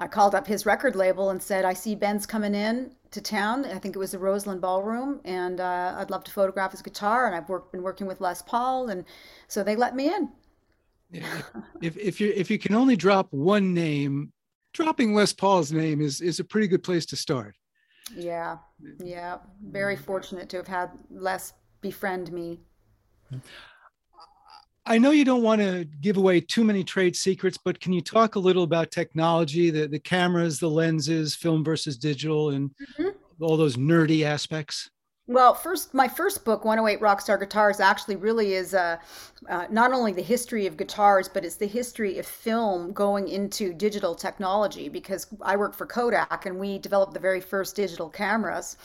I called up his record label and said, I see Ben's coming in to town. I think it was the Roseland Ballroom, and uh, I'd love to photograph his guitar. And I've worked, been working with Les Paul, and so they let me in. If if you if you can only drop one name, dropping Les Paul's name is is a pretty good place to start. Yeah, yeah. Very fortunate to have had Les befriend me. I know you don't want to give away too many trade secrets, but can you talk a little about technology, the, the cameras, the lenses, film versus digital, and mm-hmm. all those nerdy aspects? Well, first, my first book, 108 Rockstar Guitars, actually really is uh, uh, not only the history of guitars, but it's the history of film going into digital technology. Because I work for Kodak, and we developed the very first digital cameras,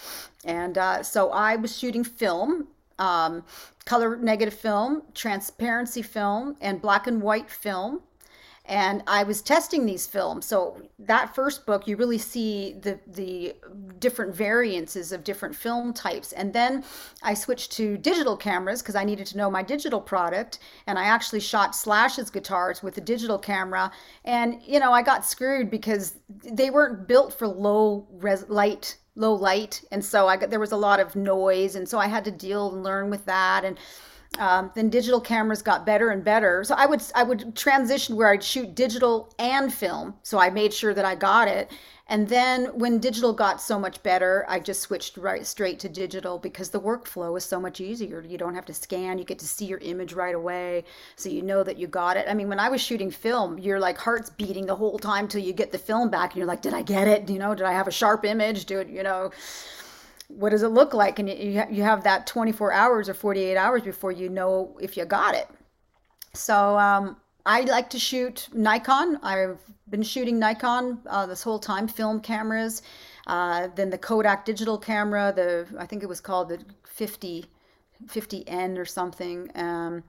and uh, so I was shooting film um, color negative film, transparency film, and black and white film. And I was testing these films. So that first book, you really see the the different variances of different film types. And then I switched to digital cameras because I needed to know my digital product. And I actually shot Slash's guitars with a digital camera. And you know, I got screwed because they weren't built for low res- light low light and so i got there was a lot of noise and so i had to deal and learn with that and um, then digital cameras got better and better. So i would i would transition where i'd shoot digital and film so i made sure that i got it and then when digital got so much better, I just switched right straight to digital because the workflow is so much easier. You don't have to scan, you get to see your image right away. So you know that you got it. I mean, when I was shooting film, your like heart's beating the whole time till you get the film back and you're like, did I get it? You know, did I have a sharp image? Do it, you know, what does it look like? And you, you have that 24 hours or 48 hours before you know if you got it. So um, I like to shoot Nikon. I've been shooting Nikon uh, this whole time, film cameras. Uh, then the Kodak digital camera, the I think it was called the 50 50N or something. Um,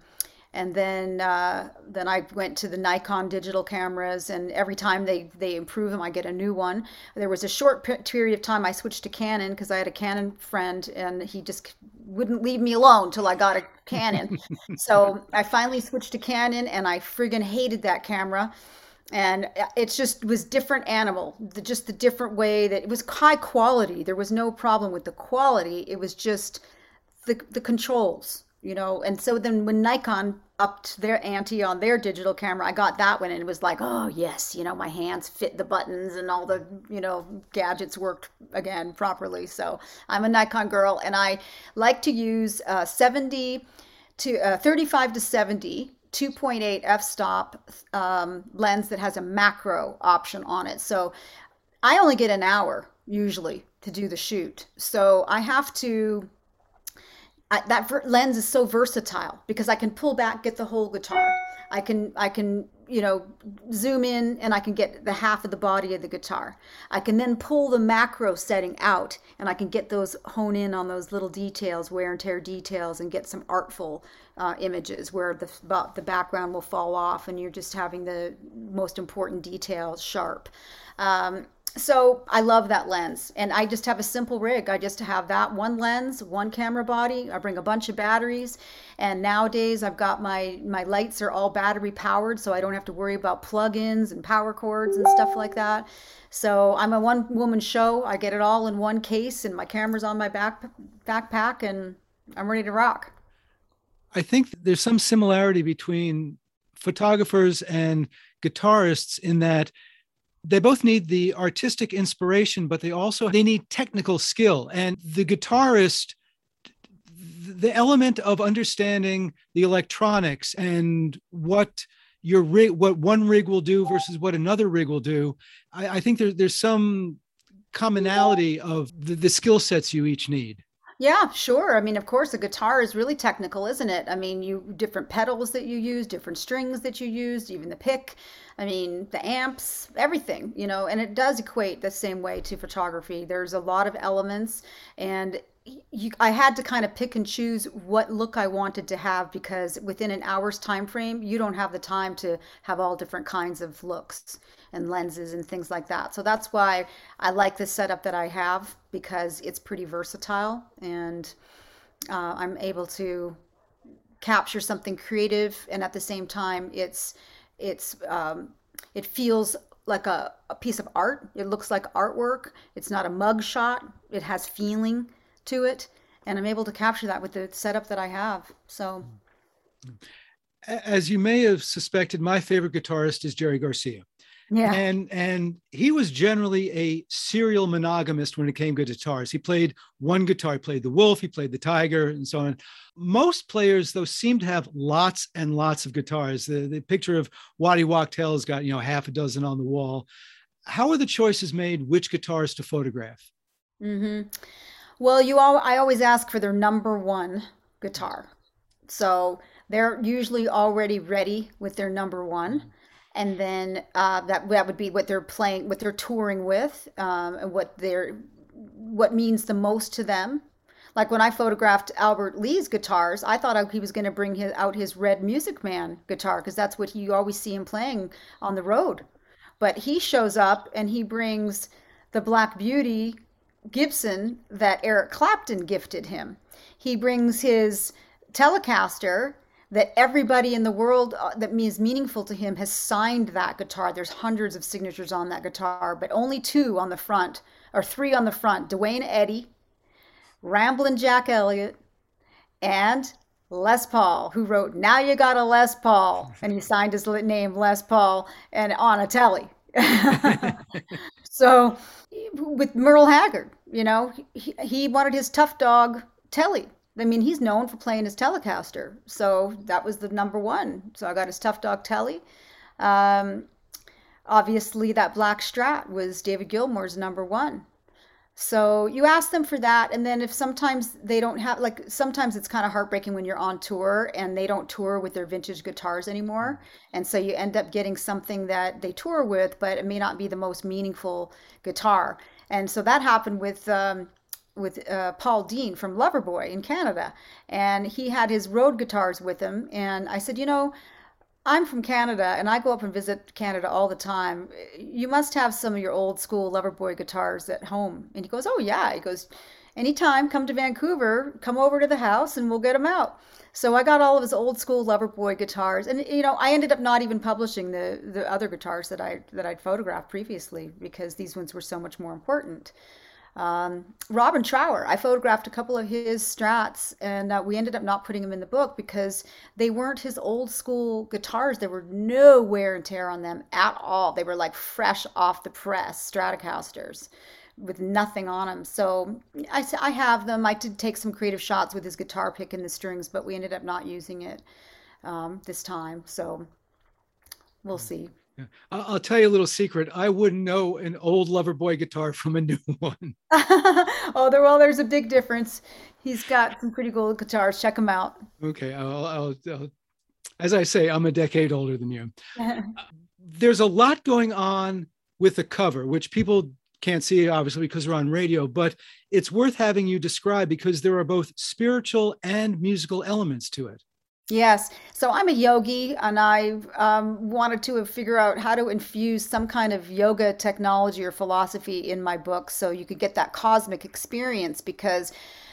and then uh, then I went to the Nikon digital cameras, and every time they they improve them, I get a new one. There was a short period of time I switched to Canon because I had a Canon friend, and he just wouldn't leave me alone till I got a Canon. so I finally switched to Canon, and I friggin' hated that camera. And it just was different animal, the, just the different way that it was high quality. There was no problem with the quality. It was just the the controls, you know. And so then when Nikon upped their ante on their digital camera. I got that one and it was like, oh yes, you know, my hands fit the buttons and all the, you know, gadgets worked again properly. So I'm a Nikon girl and I like to use uh, 70 to uh, 35 to 70 2.8 f-stop um, lens that has a macro option on it. So I only get an hour usually to do the shoot. So I have to I, that ver- lens is so versatile because I can pull back, get the whole guitar. I can I can you know zoom in and I can get the half of the body of the guitar. I can then pull the macro setting out and I can get those hone in on those little details, wear and tear details, and get some artful uh, images where the the background will fall off and you're just having the most important details sharp. Um, so I love that lens. And I just have a simple rig. I just have that one lens, one camera body. I bring a bunch of batteries. And nowadays I've got my my lights are all battery powered, so I don't have to worry about plug-ins and power cords and stuff like that. So I'm a one woman show. I get it all in one case and my camera's on my back backpack and I'm ready to rock. I think there's some similarity between photographers and guitarists in that they both need the artistic inspiration but they also they need technical skill. And the guitarist the element of understanding the electronics and what your rig what one rig will do versus what another rig will do i, I think there, there's some commonality of the, the skill sets you each need yeah, sure. I mean, of course, a guitar is really technical, isn't it? I mean, you different pedals that you use, different strings that you use, even the pick. I mean, the amps, everything, you know, and it does equate the same way to photography. There's a lot of elements, and you, I had to kind of pick and choose what look I wanted to have because within an hour's time frame, you don't have the time to have all different kinds of looks and lenses and things like that. So that's why I like the setup that I have because it's pretty versatile and uh, I'm able to capture something creative and at the same time it's it's um, it feels like a, a piece of art. It looks like artwork. It's not a mug shot. It has feeling to it, and I'm able to capture that with the setup that I have. So, as you may have suspected, my favorite guitarist is Jerry Garcia. Yeah. And and he was generally a serial monogamist when it came to guitars. He played one guitar, he played the wolf, he played the tiger, and so on. Most players, though, seem to have lots and lots of guitars. The, the picture of Waddy Wachtel has got, you know, half a dozen on the wall. How are the choices made which guitars to photograph? Mm-hmm. Well, you all I always ask for their number one guitar. So they're usually already ready with their number one and then uh, that that would be what they're playing, what they're touring with, um, and what they're what means the most to them. Like when I photographed Albert Lee's guitars, I thought he was going to bring his, out his Red Music Man guitar because that's what you always see him playing on the road. But he shows up and he brings the Black Beauty Gibson that Eric Clapton gifted him. He brings his Telecaster that everybody in the world uh, that means meaningful to him has signed that guitar. There's hundreds of signatures on that guitar, but only two on the front, or three on the front. Duane Eddy, Ramblin' Jack Elliott, and Les Paul, who wrote "Now You Got a Les Paul," and he signed his name Les Paul and on a telly. so, with Merle Haggard, you know, he, he wanted his tough dog telly I mean, he's known for playing his Telecaster, so that was the number one. So I got his Tough Dog Telly. Um, obviously, that Black Strat was David Gilmour's number one. So you ask them for that, and then if sometimes they don't have, like, sometimes it's kind of heartbreaking when you're on tour and they don't tour with their vintage guitars anymore, and so you end up getting something that they tour with, but it may not be the most meaningful guitar. And so that happened with. Um, with uh, Paul Dean from Loverboy in Canada, and he had his road guitars with him. And I said, you know, I'm from Canada, and I go up and visit Canada all the time. You must have some of your old school Loverboy guitars at home. And he goes, oh yeah. He goes, anytime, come to Vancouver, come over to the house and we'll get them out. So I got all of his old school Loverboy guitars, and you know, I ended up not even publishing the the other guitars that I that I'd photographed previously because these ones were so much more important. Um, Robin Trower, I photographed a couple of his strats, and uh, we ended up not putting them in the book because they weren't his old school guitars. There were no wear and tear on them at all. They were like fresh off the press Stratocasters with nothing on them. So I, I have them. I did take some creative shots with his guitar pick and the strings, but we ended up not using it um, this time. So we'll see. Yeah. I'll tell you a little secret. I wouldn't know an old Loverboy guitar from a new one. oh, there, well, there's a big difference. He's got some pretty cool guitars. Check them out. Okay. I'll, I'll, I'll, as I say, I'm a decade older than you. there's a lot going on with the cover, which people can't see obviously because we're on radio, but it's worth having you describe because there are both spiritual and musical elements to it. Yes. So I'm a yogi and I um, wanted to figure out how to infuse some kind of yoga technology or philosophy in my book so you could get that cosmic experience because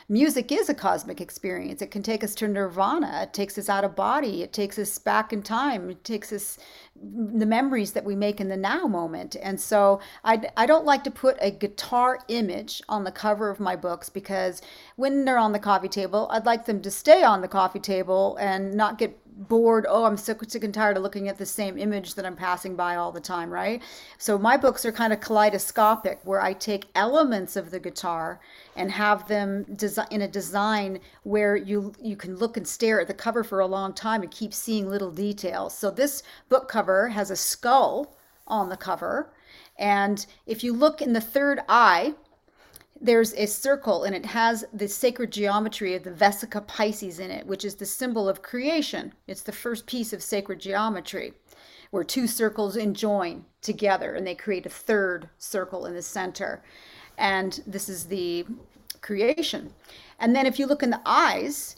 music is a cosmic experience. It can take us to nirvana. It takes us out of body. It takes us back in time. It takes us the memories that we make in the now moment. And so I, I don't like to put a guitar image on the cover of my books because when they're on the coffee table, I'd like them to stay on the coffee table and not get bored. Oh i'm sick, sick and tired of looking at the same image that i'm passing by all the time right? So my books are kind of kaleidoscopic where i take elements of the guitar and have them design in a design where you you can look and stare at the cover for a long time and keep seeing little details. So this book cover has a skull on the cover and if you look in the third eye there's a circle and it has the sacred geometry of the Vesica Pisces in it, which is the symbol of creation. It's the first piece of sacred geometry where two circles join together and they create a third circle in the center. And this is the creation. And then if you look in the eyes,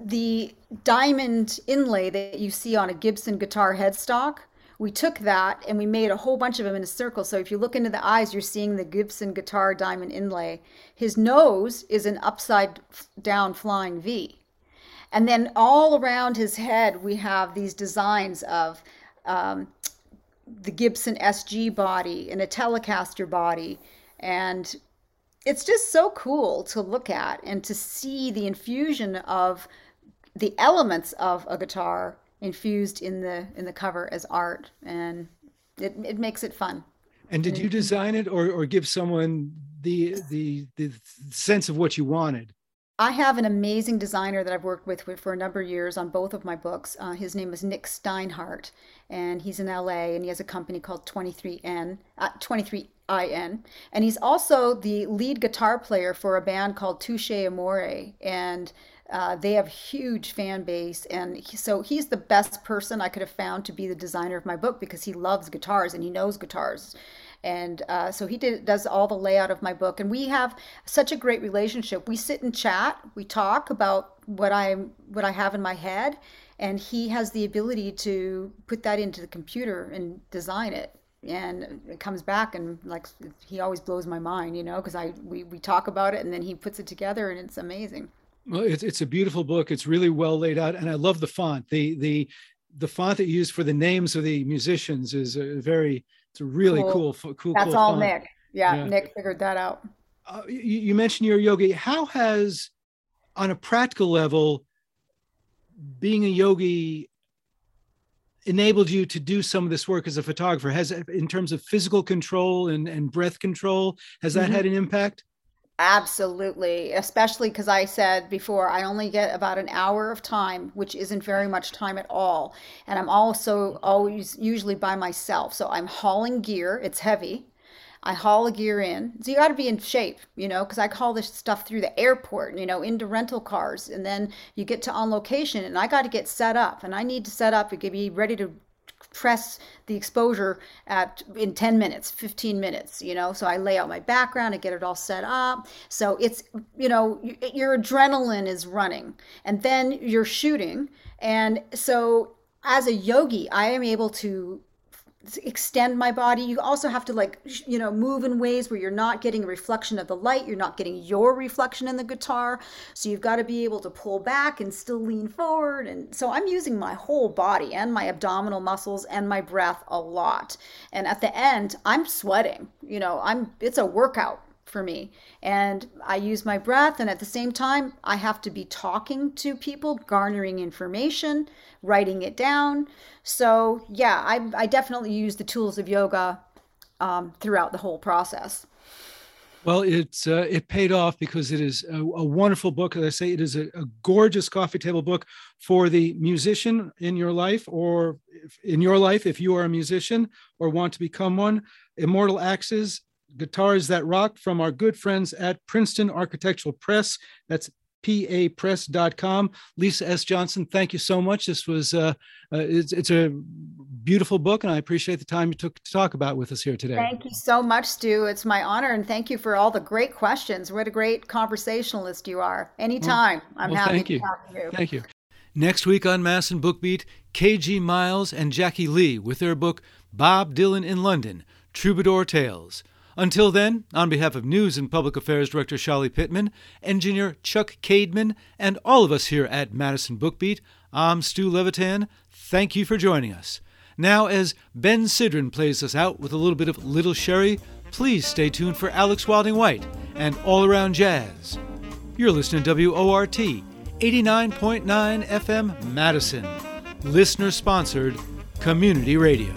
the diamond inlay that you see on a Gibson guitar headstock we took that and we made a whole bunch of them in a circle. So if you look into the eyes, you're seeing the Gibson guitar diamond inlay. His nose is an upside down flying V. And then all around his head, we have these designs of um, the Gibson SG body and a Telecaster body. And it's just so cool to look at and to see the infusion of the elements of a guitar infused in the in the cover as art and it, it makes it fun. And did you design it or or give someone the the the sense of what you wanted? I have an amazing designer that I've worked with for a number of years on both of my books. Uh, his name is Nick Steinhardt, and he's in LA, and he has a company called 23N, uh, 23IN, and he's also the lead guitar player for a band called Touche Amore, and uh, they have huge fan base, and he, so he's the best person I could have found to be the designer of my book because he loves guitars and he knows guitars, and uh, so he did, does all the layout of my book. And we have such a great relationship. We sit and chat, we talk about what I what I have in my head, and he has the ability to put that into the computer and design it and it comes back and like he always blows my mind you know because i we, we talk about it and then he puts it together and it's amazing it's it's a beautiful book. It's really well laid out, and I love the font. the the The font that you use for the names of the musicians is a very. It's a really cool, cool. cool That's cool all font. Nick. Yeah, yeah, Nick figured that out. Uh, you, you mentioned your yogi. How has, on a practical level, being a yogi enabled you to do some of this work as a photographer? Has in terms of physical control and, and breath control, has that mm-hmm. had an impact? Absolutely, especially because I said before, I only get about an hour of time, which isn't very much time at all. And I'm also always usually by myself. So I'm hauling gear, it's heavy. I haul a gear in. So you got to be in shape, you know, because I haul this stuff through the airport, you know, into rental cars. And then you get to on location and I got to get set up and I need to set up and be ready to press the exposure at in 10 minutes 15 minutes you know? So i lay out my background and get it all set up. So it's you know your adrenaline is running and then you're shooting. And so as a yogi i am able to extend my body. You also have to like you know move in ways where you're not getting a reflection of the light, you're not getting your reflection in the guitar. So you've got to be able to pull back and still lean forward and so I'm using my whole body and my abdominal muscles and my breath a lot. And at the end, I'm sweating. You know, I'm it's a workout for me. And I use my breath, and at the same time, I have to be talking to people, garnering information, writing it down. So, yeah, I, I definitely use the tools of yoga um, throughout the whole process. Well, it's uh, it paid off because it is a, a, wonderful book. As I say, it is a, a, gorgeous coffee table book for the musician in your life, or in your life if you are a musician or want to become one. Immortal Axes Guitars That Rock from our good friends at Princeton Architectural Press. That's papress.com. Lisa S. Johnson, thank you so much. This was uh, uh, it's, it's a beautiful book, and I appreciate the time you took to talk about with us here today. Thank you so much, Stu. It's my honor, and thank you for all the great questions. What a great conversationalist you are. Anytime, well, I'm well, happy to you. talk to you. Thank you. Next week on Madison Bookbeat, KG Miles and Jackie Lee with their book Bob Dylan in London Troubadour Tales. Until then, on behalf of News and Public Affairs Director Chali Pittman, engineer Chuck Cademan, and all of us here at Madison Bookbeat, I'm Stu Levitan. Thank you for joining us. Now, as Ben Sidran plays us out with a little bit of Little Sherry, please stay tuned for Alex Wilding White and All Around Jazz. You're listening to WORT 89.9 FM Madison, listener sponsored community radio.